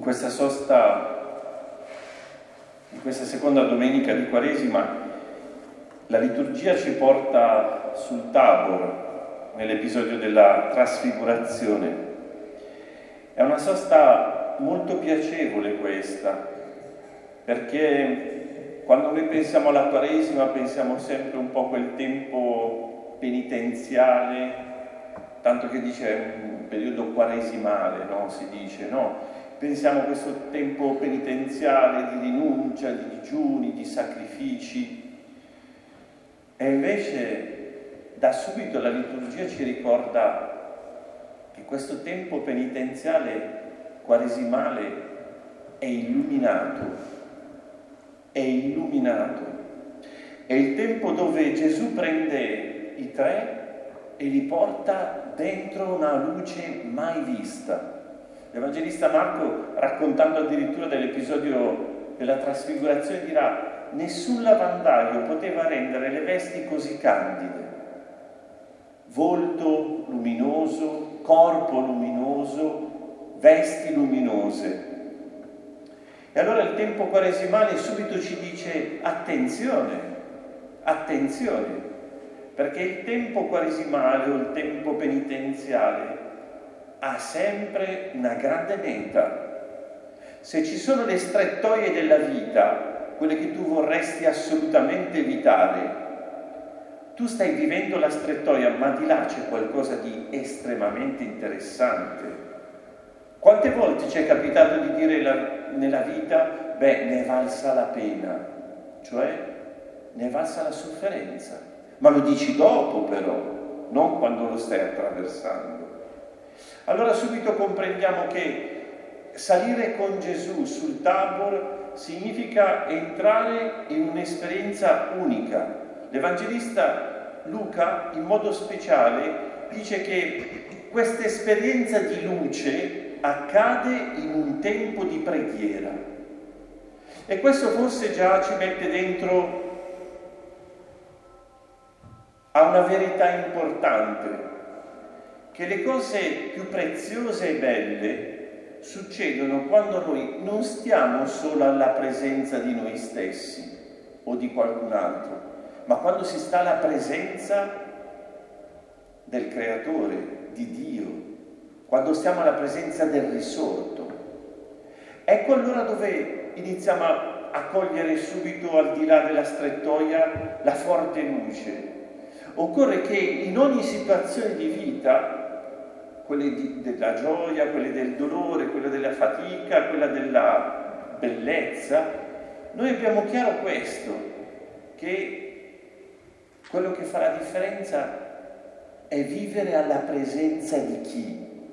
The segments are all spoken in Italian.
In questa sosta, in questa seconda domenica di Quaresima, la liturgia ci porta sul Tabor, nell'episodio della trasfigurazione. È una sosta molto piacevole questa, perché quando noi pensiamo alla Quaresima pensiamo sempre un po' a quel tempo penitenziale, tanto che dice un periodo quaresimale, no? Si dice, no? Pensiamo a questo tempo penitenziale di rinuncia, di digiuni, di sacrifici, e invece da subito la liturgia ci ricorda che questo tempo penitenziale quaresimale è illuminato, è illuminato. È il tempo dove Gesù prende i tre e li porta dentro una luce mai vista. L'Evangelista Marco, raccontando addirittura dell'episodio della trasfigurazione, dirà nessun lavandaio poteva rendere le vesti così candide. Volto luminoso, corpo luminoso, vesti luminose. E allora il tempo quaresimale subito ci dice attenzione, attenzione, perché il tempo quaresimale o il tempo penitenziale ha sempre una grande meta. Se ci sono le strettoie della vita quelle che tu vorresti assolutamente evitare. Tu stai vivendo la strettoia, ma di là c'è qualcosa di estremamente interessante. Quante volte ci è capitato di dire la, nella vita, beh, ne valsa la pena, cioè ne valsa la sofferenza, ma lo dici dopo però, non quando lo stai attraversando. Allora subito comprendiamo che salire con Gesù sul Tabor significa entrare in un'esperienza unica. L'Evangelista Luca, in modo speciale, dice che questa esperienza di luce accade in un tempo di preghiera. E questo forse già ci mette dentro a una verità importante, che le cose più preziose e belle succedono quando noi non stiamo solo alla presenza di noi stessi o di qualcun altro, ma quando si sta alla presenza del Creatore, di Dio, quando stiamo alla presenza del risorto. Ecco allora dove iniziamo a cogliere subito al di là della strettoia la forte luce. Occorre che in ogni situazione di vita quelle di, della gioia, quelle del dolore, quelle della fatica, quella della bellezza, noi abbiamo chiaro questo, che quello che fa la differenza è vivere alla presenza di chi.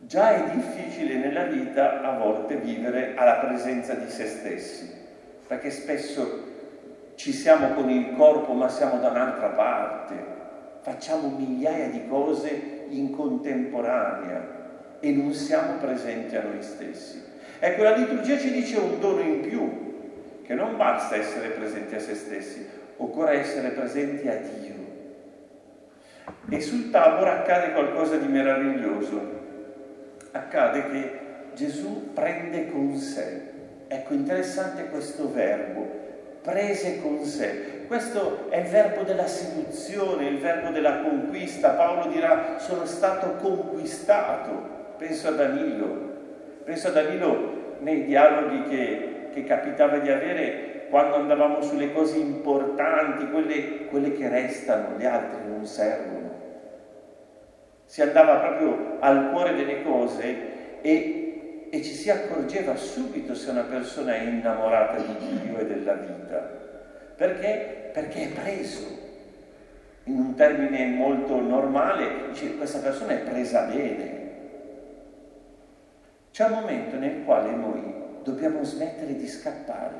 Già è difficile nella vita a volte vivere alla presenza di se stessi, perché spesso ci siamo con il corpo ma siamo da un'altra parte, facciamo migliaia di cose in contemporanea e non siamo presenti a noi stessi. Ecco, la liturgia ci dice un dono in più, che non basta essere presenti a se stessi, occorre essere presenti a Dio. E sul tavolo accade qualcosa di meraviglioso. Accade che Gesù prende con sé. Ecco, interessante questo verbo, prese con sé. Questo è il verbo della seduzione, il verbo della conquista. Paolo dirà sono stato conquistato. Penso a Danilo, penso a Danilo nei dialoghi che, che capitava di avere quando andavamo sulle cose importanti, quelle, quelle che restano, le altre non servono. Si andava proprio al cuore delle cose e e ci si accorgeva subito se una persona è innamorata di Dio e della vita. Perché? Perché è preso. In un termine molto normale, dice questa persona è presa bene. C'è un momento nel quale noi dobbiamo smettere di scappare,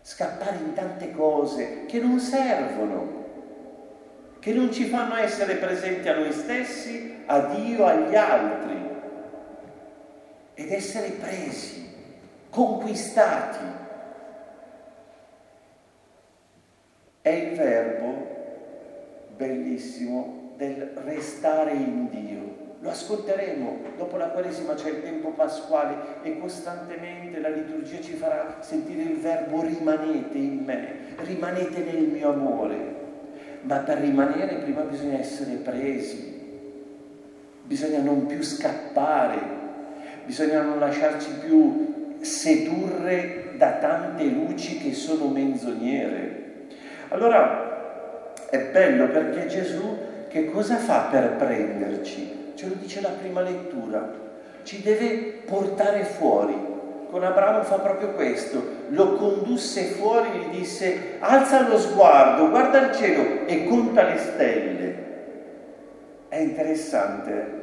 scappare in tante cose che non servono, che non ci fanno essere presenti a noi stessi, a Dio, agli altri ed essere presi, conquistati. È il verbo bellissimo del restare in Dio. lo ascolteremo. Dopo la Quaresima c'è il tempo pasquale e costantemente la liturgia ci farà sentire il verbo rimanete in me, rimanete nel mio amore. Ma per rimanere prima bisogna essere presi, bisogna non più scappare, bisogna non lasciarci più sedurre da tante luci che sono menzognere. Allora è bello perché Gesù che cosa fa per prenderci? Ce lo dice la prima lettura, ci deve portare fuori. Con Abramo fa proprio questo, lo condusse fuori e gli disse alza lo sguardo, guarda il cielo e conta le stelle. È interessante.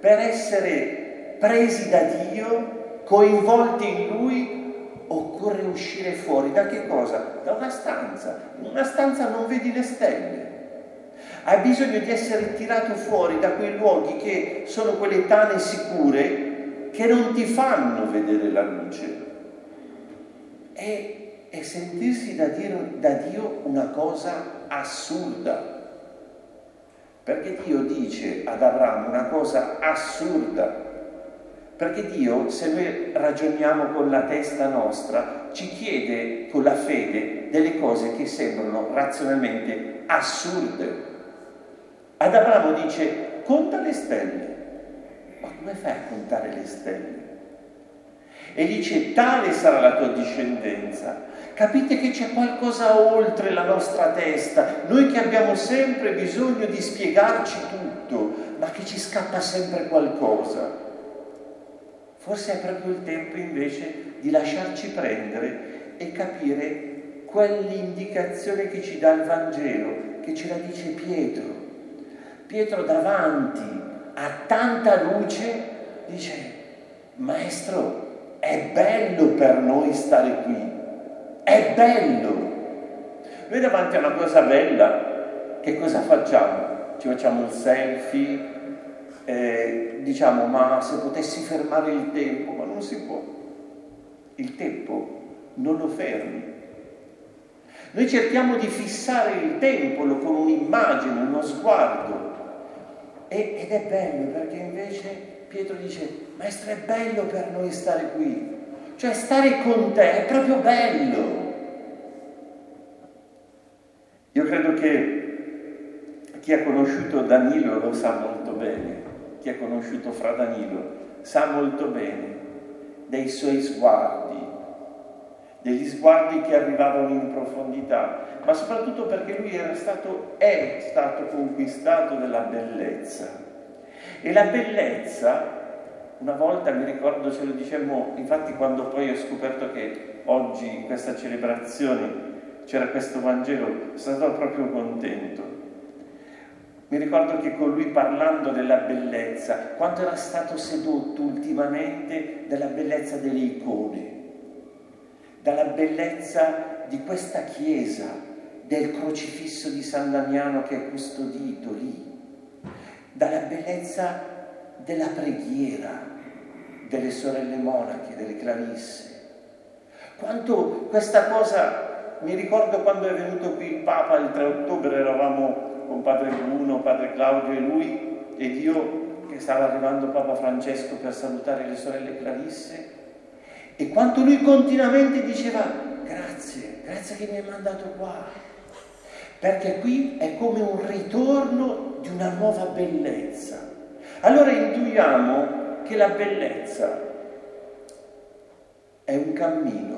Per essere presi da Dio, coinvolti in Lui, occorre uscire fuori. Da che cosa? Da una stanza. In una stanza non vedi le stelle. Hai bisogno di essere tirato fuori da quei luoghi che sono quelle tane sicure che non ti fanno vedere la luce. E, e sentirsi da, dire, da Dio una cosa assurda. Perché Dio dice ad Abramo una cosa assurda. Perché Dio, se noi ragioniamo con la testa nostra, ci chiede con la fede delle cose che sembrano razionalmente assurde. Ad Abramo dice, conta le stelle. Ma come fai a contare le stelle? E dice, tale sarà la tua discendenza. Capite che c'è qualcosa oltre la nostra testa, noi che abbiamo sempre bisogno di spiegarci tutto, ma che ci scappa sempre qualcosa. Forse è proprio il tempo invece di lasciarci prendere e capire quell'indicazione che ci dà il Vangelo, che ce la dice Pietro. Pietro davanti a tanta luce dice, Maestro, è bello per noi stare qui, è bello. Noi davanti a una cosa bella, che cosa facciamo? Ci facciamo il selfie, eh, diciamo, ma se potessi fermare il tempo, ma non si può. Il tempo non lo fermi. Noi cerchiamo di fissare il tempo con un'immagine, uno sguardo, e, ed è bello perché invece Pietro dice, maestro è bello per noi stare qui, cioè stare con te è proprio bello. Io credo che chi ha conosciuto Danilo lo sa molto bene, chi ha conosciuto Fra Danilo sa molto bene dei suoi sguardi, degli sguardi che arrivavano in profondità, ma soprattutto perché lui era stato, è stato conquistato dalla bellezza. E la bellezza, una volta mi ricordo, ce lo dicemmo, infatti quando poi ho scoperto che oggi in questa celebrazione c'era questo Vangelo, sono stato proprio contento. Mi ricordo che con lui parlando della bellezza, quanto era stato sedotto ultimamente dalla bellezza delle icone, dalla bellezza di questa chiesa, del crocifisso di San Damiano che è custodito lì, dalla bellezza della preghiera delle sorelle monache, delle clarisse. Quanto questa cosa, mi ricordo quando è venuto qui il Papa il 3 ottobre, eravamo con padre Bruno, padre Claudio e lui ed io che stava arrivando Papa Francesco per salutare le sorelle Clarisse e quanto lui continuamente diceva grazie, grazie che mi hai mandato qua, perché qui è come un ritorno di una nuova bellezza. Allora intuiamo che la bellezza è un cammino.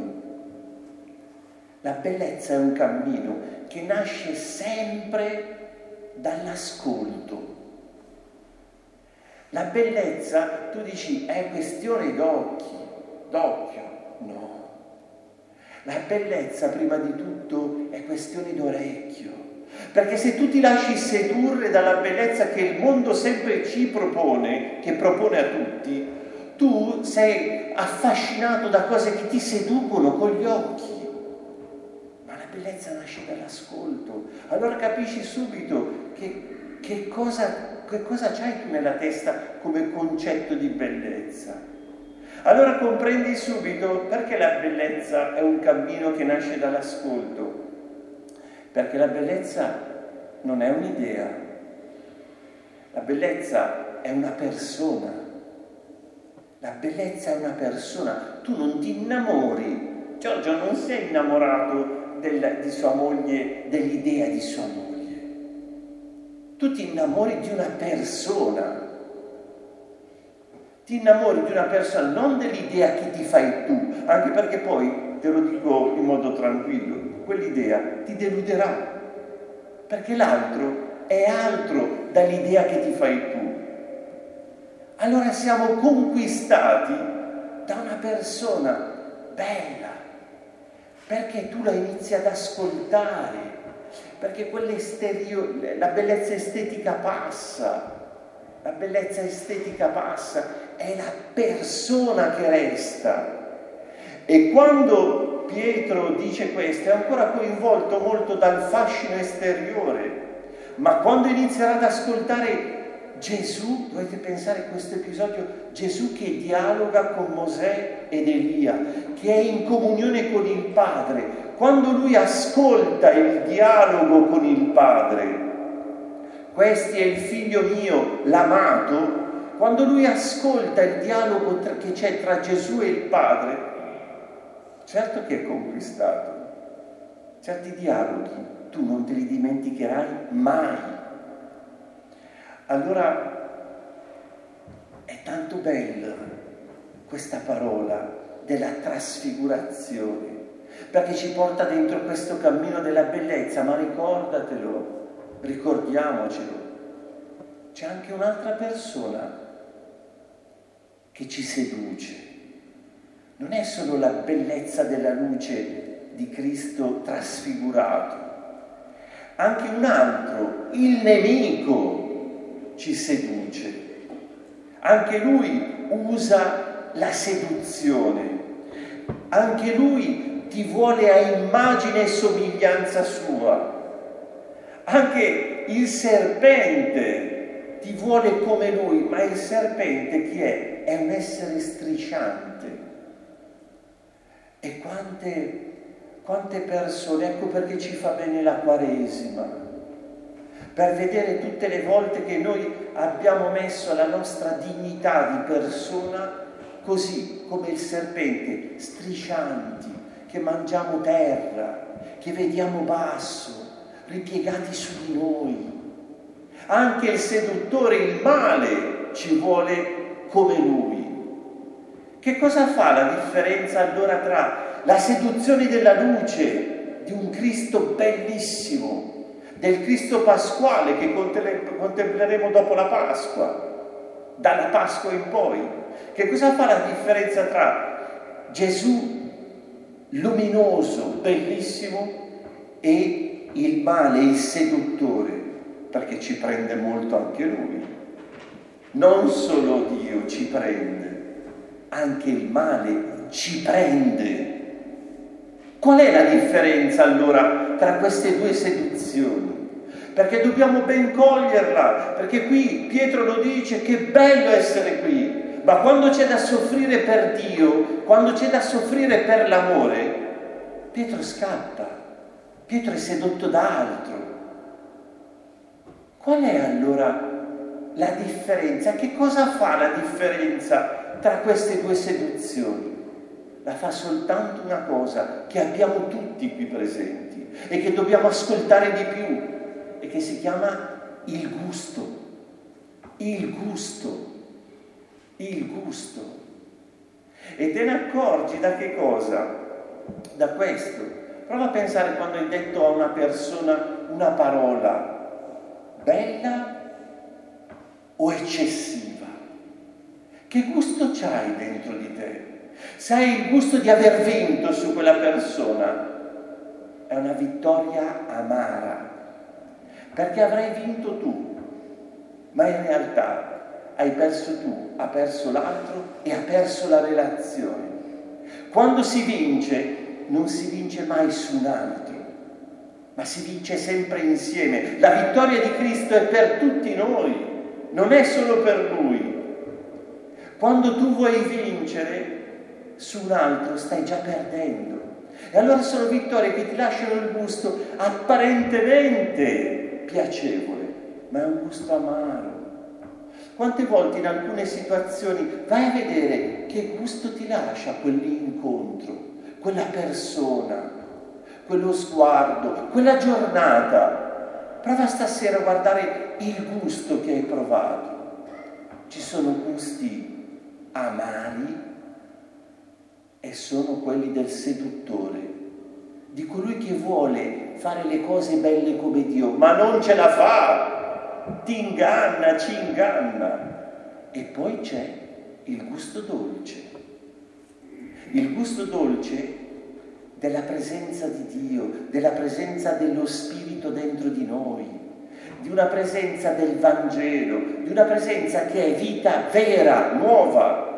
La bellezza è un cammino che nasce sempre dall'ascolto. La bellezza, tu dici, è questione d'occhi d'occhio, no. La bellezza prima di tutto è questione d'orecchio. Perché se tu ti lasci sedurre dalla bellezza che il mondo sempre ci propone, che propone a tutti, tu sei affascinato da cose che ti seducono con gli occhi. Bellezza nasce dall'ascolto. Allora capisci subito che, che, cosa, che cosa c'hai nella testa come concetto di bellezza. Allora comprendi subito perché la bellezza è un cammino che nasce dall'ascolto. Perché la bellezza non è un'idea. La bellezza è una persona. La bellezza è una persona. Tu non ti innamori. Giorgio non è innamorato del, di sua moglie, dell'idea di sua moglie. Tu ti innamori di una persona. Ti innamori di una persona, non dell'idea che ti fai tu, anche perché poi, te lo dico in modo tranquillo, quell'idea ti deluderà, perché l'altro è altro dall'idea che ti fai tu. Allora siamo conquistati da una persona bella, perché tu la inizi ad ascoltare, perché la bellezza estetica passa, la bellezza estetica passa, è la persona che resta. E quando Pietro dice questo è ancora coinvolto molto dal fascino esteriore, ma quando inizierà ad ascoltare Gesù, dovete pensare a questo episodio, Gesù che dialoga con Mosè ed Elia, che è in comunione con il Padre, quando lui ascolta il dialogo con il Padre, questo è il figlio mio, l'amato, quando lui ascolta il dialogo tra, che c'è tra Gesù e il Padre, certo che è conquistato. Certi dialoghi tu non te li dimenticherai mai. Allora è tanto bella questa parola della trasfigurazione, perché ci porta dentro questo cammino della bellezza, ma ricordatelo, ricordiamocelo, c'è anche un'altra persona che ci seduce. Non è solo la bellezza della luce di Cristo trasfigurato, anche un altro, il nemico, ci seduce. Anche lui usa la seduzione. Anche lui ti vuole a immagine e somiglianza sua. Anche il serpente ti vuole come lui, ma il serpente chi è? È un essere strisciante. E quante quante persone, ecco perché ci fa bene la Quaresima, per vedere tutte le volte che noi abbiamo messo la nostra dignità di persona così come il serpente, striscianti, che mangiamo terra, che vediamo basso, ripiegati su di noi. Anche il seduttore, il male, ci vuole come lui. Che cosa fa la differenza allora tra la seduzione della luce di un Cristo bellissimo, del Cristo pasquale che contempleremo dopo la Pasqua, dalla Pasqua in poi. Che cosa fa la differenza tra Gesù luminoso, bellissimo, e il male, il seduttore, perché ci prende molto anche lui. Non solo Dio ci prende, anche il male ci prende. Qual è la differenza allora tra queste due seduzioni? Perché dobbiamo ben coglierla, perché qui Pietro lo dice, che bello essere qui, ma quando c'è da soffrire per Dio, quando c'è da soffrire per l'amore, Pietro scappa, Pietro è sedotto da altro. Qual è allora la differenza? Che cosa fa la differenza tra queste due seduzioni? La fa soltanto una cosa che abbiamo tutti qui presenti e che dobbiamo ascoltare di più e che si chiama il gusto. Il gusto. Il gusto. E te ne accorgi da che cosa? Da questo. Prova a pensare quando hai detto a una persona una parola bella o eccessiva. Che gusto c'hai dentro di te? Se hai il gusto di aver vinto su quella persona, è una vittoria amara, perché avrai vinto tu, ma in realtà hai perso tu, ha perso l'altro e ha perso la relazione. Quando si vince, non si vince mai su un altro, ma si vince sempre insieme. La vittoria di Cristo è per tutti noi, non è solo per Lui. Quando tu vuoi vincere, su un altro stai già perdendo. E allora sono vittorie che ti lasciano il gusto apparentemente piacevole, ma è un gusto amaro. Quante volte in alcune situazioni vai a vedere che gusto ti lascia quell'incontro, quella persona, quello sguardo, quella giornata. Prova stasera a guardare il gusto che hai provato. Ci sono gusti amari e sono quelli del seduttore, di colui che vuole fare le cose belle come Dio, ma non ce la fa, ti inganna, ci inganna. E poi c'è il gusto dolce, il gusto dolce della presenza di Dio, della presenza dello Spirito dentro di noi, di una presenza del Vangelo, di una presenza che è vita vera, nuova.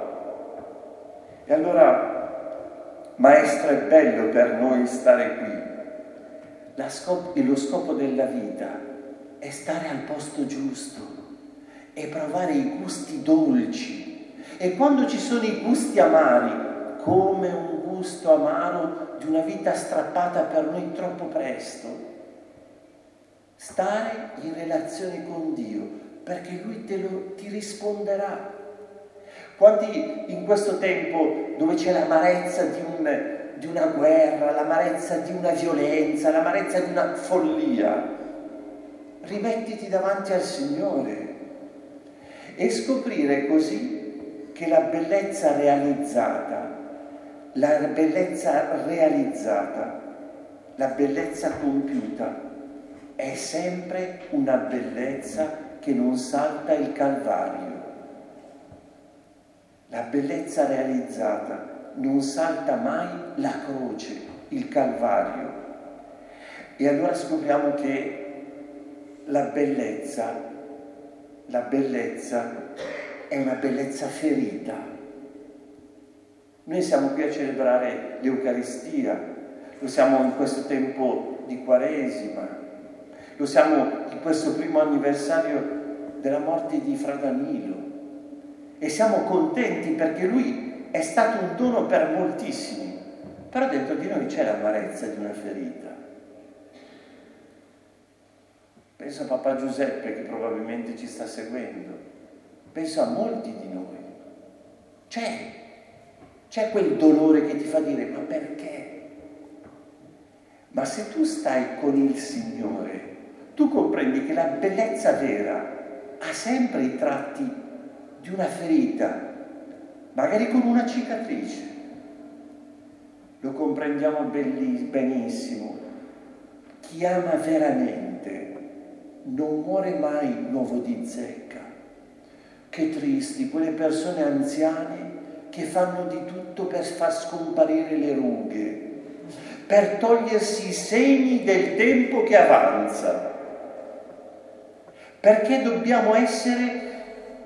E allora Maestro, è bello per noi stare qui. Scop- lo scopo della vita è stare al posto giusto e provare i gusti dolci. E quando ci sono i gusti amari, come un gusto amaro di una vita strappata per noi troppo presto, stare in relazione con Dio, perché Lui lo, ti risponderà quanti in questo tempo dove c'è l'amarezza di, un, di una guerra, l'amarezza di una violenza, l'amarezza di una follia, rimettiti davanti al Signore e scoprire così che la bellezza realizzata, la bellezza realizzata, la bellezza compiuta è sempre una bellezza che non salta il Calvario. La bellezza realizzata non salta mai la croce, il Calvario. E allora scopriamo che la bellezza, la bellezza è una bellezza ferita. Noi siamo qui a celebrare l'Eucaristia, lo siamo in questo tempo di Quaresima, lo siamo in questo primo anniversario della morte di Fra Danilo e siamo contenti perché lui è stato un dono per moltissimi, però dentro di noi c'è l'amarezza di una ferita. Penso a papà Giuseppe che probabilmente ci sta seguendo, penso a molti di noi. C'è, c'è quel dolore che ti fa dire ma perché? Ma se tu stai con il Signore, tu comprendi che la bellezza vera ha sempre i tratti di una ferita, magari con una cicatrice. Lo comprendiamo benissimo. Chi ama veramente non muore mai nuovo di zecca. Che tristi quelle persone anziane che fanno di tutto per far scomparire le rughe, per togliersi i segni del tempo che avanza. Perché dobbiamo essere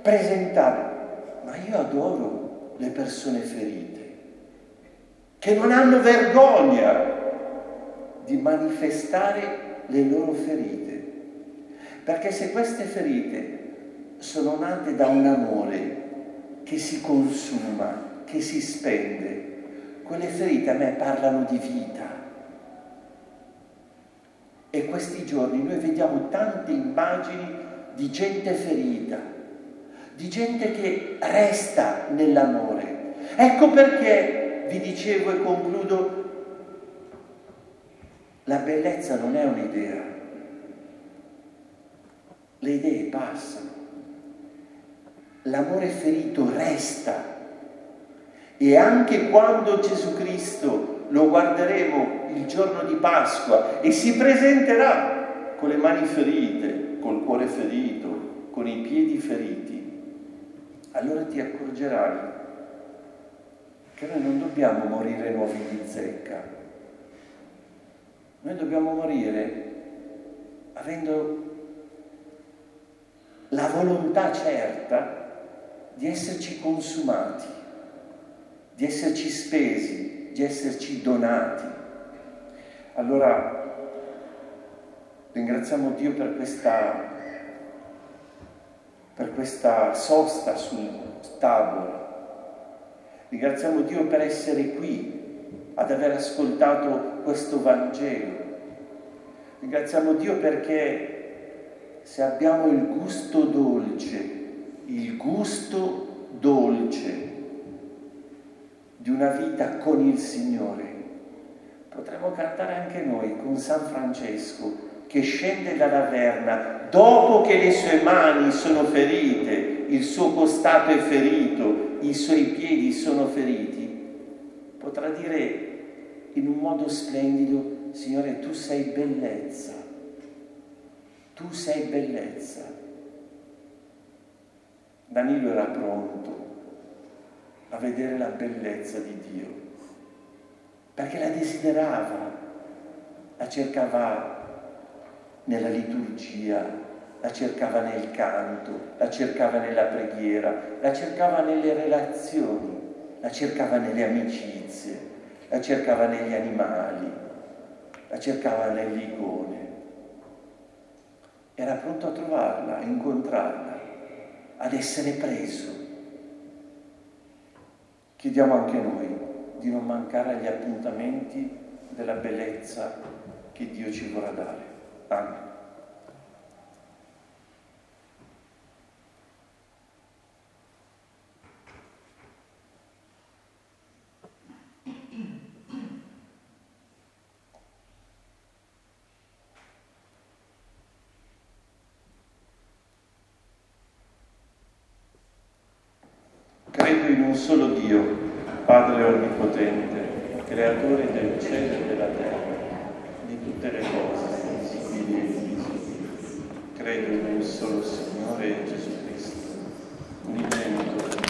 presentare. Ma io adoro le persone ferite, che non hanno vergogna di manifestare le loro ferite. Perché se queste ferite sono nate da un amore che si consuma, che si spende, quelle ferite a me parlano di vita. E questi giorni noi vediamo tante immagini di gente ferita, di gente che resta nell'amore. Ecco perché vi dicevo e concludo, la bellezza non è un'idea, le idee passano, l'amore ferito resta. E anche quando Gesù Cristo lo guarderemo il giorno di Pasqua e si presenterà con le mani ferite, col cuore ferito, con i piedi feriti, allora ti accorgerai che noi non dobbiamo morire nuovi di zecca, noi dobbiamo morire avendo la volontà certa di esserci consumati, di esserci spesi, di esserci donati. Allora ringraziamo Dio per questa per questa sosta sul tavolo. Ringraziamo Dio per essere qui, ad aver ascoltato questo Vangelo. Ringraziamo Dio perché se abbiamo il gusto dolce il gusto dolce di una vita con il Signore. Potremmo cantare anche noi con San Francesco che scende dalla verna dopo che le sue mani sono ferite, il suo costato è ferito, i suoi piedi sono feriti. Potrà dire in un modo splendido, Signore, tu sei bellezza, tu sei bellezza. Danilo era pronto a vedere la bellezza di Dio, perché la desiderava, la cercava nella liturgia, la cercava nel canto, la cercava nella preghiera, la cercava nelle relazioni, la cercava nelle amicizie, la cercava negli animali, la cercava nell'igone. Era pronto a trovarla, a incontrarla, ad essere preso. Chiediamo anche noi di non mancare agli appuntamenti della bellezza che Dio ci vorrà dare. Amen.